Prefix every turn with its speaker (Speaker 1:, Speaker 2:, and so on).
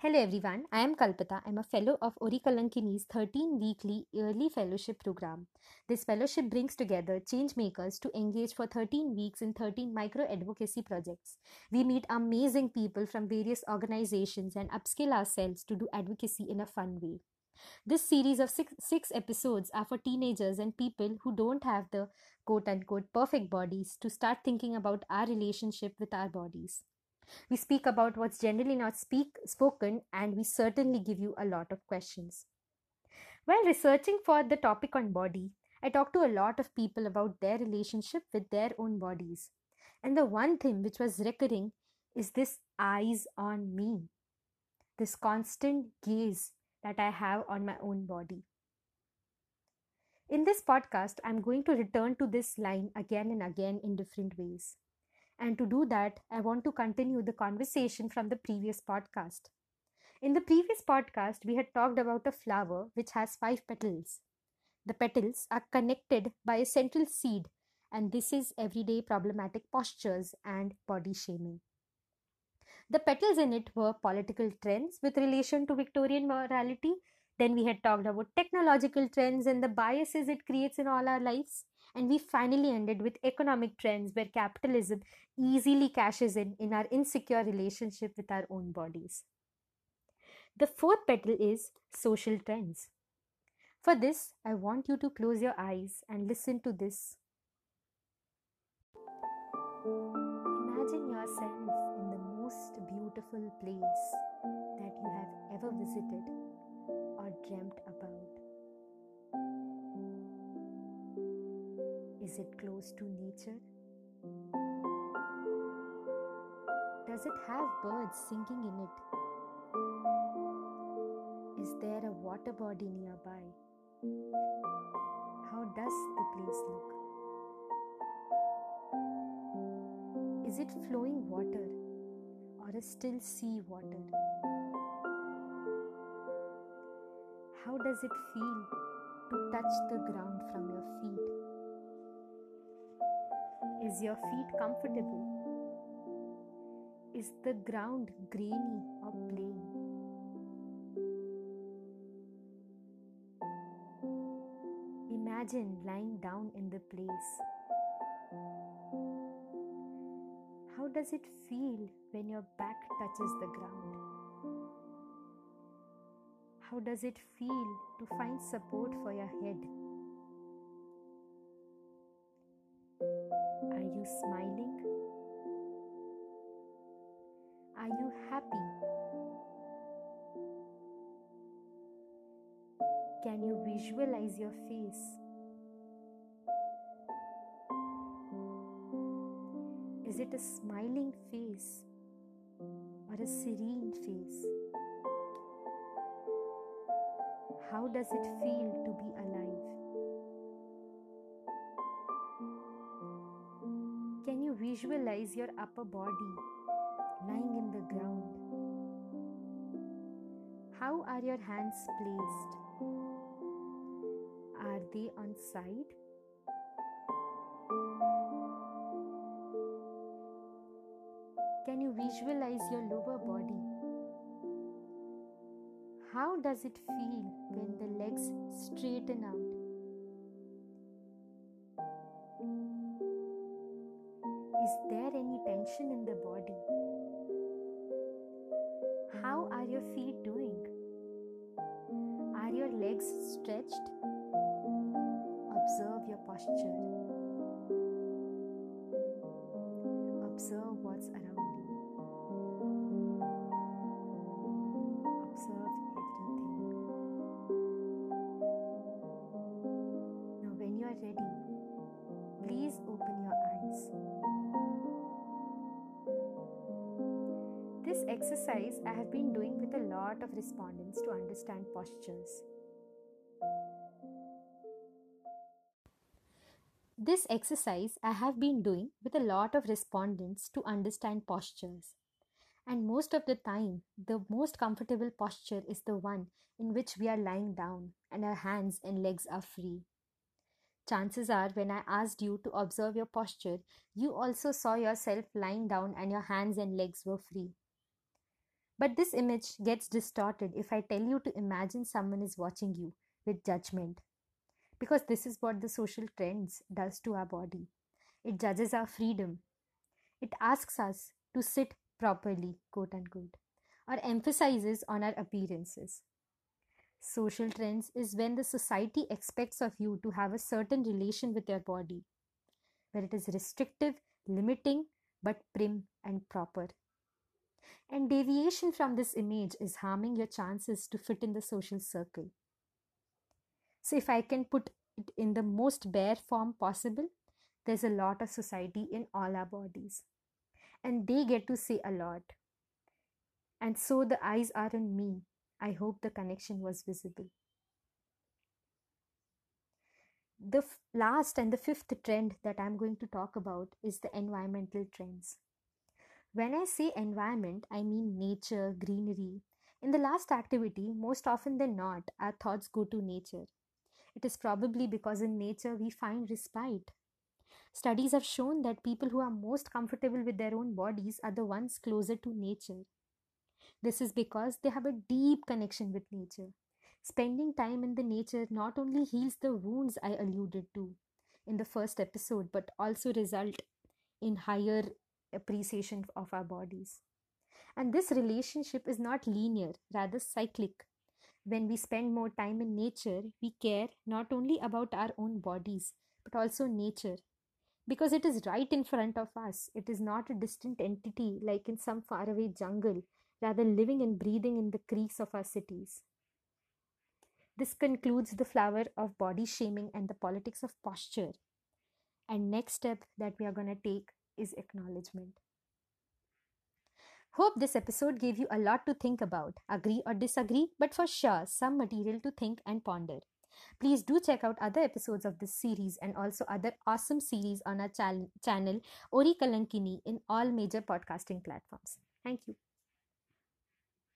Speaker 1: Hello everyone, I am Kalpita. I'm a fellow of Orikalankini's 13 weekly yearly fellowship program. This fellowship brings together change makers to engage for 13 weeks in 13 micro advocacy projects. We meet amazing people from various organizations and upskill ourselves to do advocacy in a fun way. This series of six, six episodes are for teenagers and people who don't have the quote unquote perfect bodies to start thinking about our relationship with our bodies. We speak about what's generally not speak, spoken, and we certainly give you a lot of questions. While researching for the topic on body, I talked to a lot of people about their relationship with their own bodies. And the one thing which was recurring is this eyes on me, this constant gaze that I have on my own body. In this podcast, I'm going to return to this line again and again in different ways. And to do that, I want to continue the conversation from the previous podcast. In the previous podcast, we had talked about a flower which has five petals. The petals are connected by a central seed, and this is everyday problematic postures and body shaming. The petals in it were political trends with relation to Victorian morality. Then we had talked about technological trends and the biases it creates in all our lives. And we finally ended with economic trends where capitalism easily cashes in in our insecure relationship with our own bodies. The fourth petal is social trends. For this, I want you to close your eyes and listen to this. Imagine yourself in the most beautiful place that you have ever visited or dreamt about. Is it close to nature? Does it have birds singing in it? Is there a water body nearby? How does the place look? Is it flowing water or a still sea water? How does it feel to touch the ground from your feet? Is your feet comfortable? Is the ground grainy or plain? Imagine lying down in the place. How does it feel when your back touches the ground? How does it feel to find support for your head? Are you smiling? Are you happy? Can you visualize your face? Is it a smiling face or a serene face? How does it feel to be alive? Can you visualize your upper body lying in the ground. How are your hands placed? Are they on side? Can you visualize your lower body? How does it feel when the legs straighten out? Is there any tension in the body? How are your feet doing? Are your legs stretched? Observe your posture. Exercise I have been doing with a lot of respondents to understand postures. This exercise I have been doing with a lot of respondents to understand postures. And most of the time, the most comfortable posture is the one in which we are lying down and our hands and legs are free. Chances are, when I asked you to observe your posture, you also saw yourself lying down and your hands and legs were free. But this image gets distorted if I tell you to imagine someone is watching you with judgment. Because this is what the social trends does to our body. It judges our freedom. It asks us to sit properly, quote unquote, or emphasizes on our appearances. Social trends is when the society expects of you to have a certain relation with your body, where it is restrictive, limiting, but prim and proper. And deviation from this image is harming your chances to fit in the social circle. So, if I can put it in the most bare form possible, there's a lot of society in all our bodies. And they get to say a lot. And so the eyes are on me. I hope the connection was visible. The f- last and the fifth trend that I'm going to talk about is the environmental trends. When I say environment, I mean nature, greenery. In the last activity, most often than not, our thoughts go to nature. It is probably because in nature we find respite. Studies have shown that people who are most comfortable with their own bodies are the ones closer to nature. This is because they have a deep connection with nature. Spending time in the nature not only heals the wounds I alluded to in the first episode, but also result in higher appreciation of our bodies. And this relationship is not linear, rather cyclic. When we spend more time in nature, we care not only about our own bodies, but also nature. Because it is right in front of us. It is not a distant entity like in some faraway jungle, rather living and breathing in the creeks of our cities. This concludes the flower of body shaming and the politics of posture. And next step that we are going to take is acknowledgement. Hope this episode gave you a lot to think about, agree or disagree, but for sure some material to think and ponder. Please do check out other episodes of this series and also other awesome series on our channel, Ori Kalankini, in all major podcasting platforms. Thank you.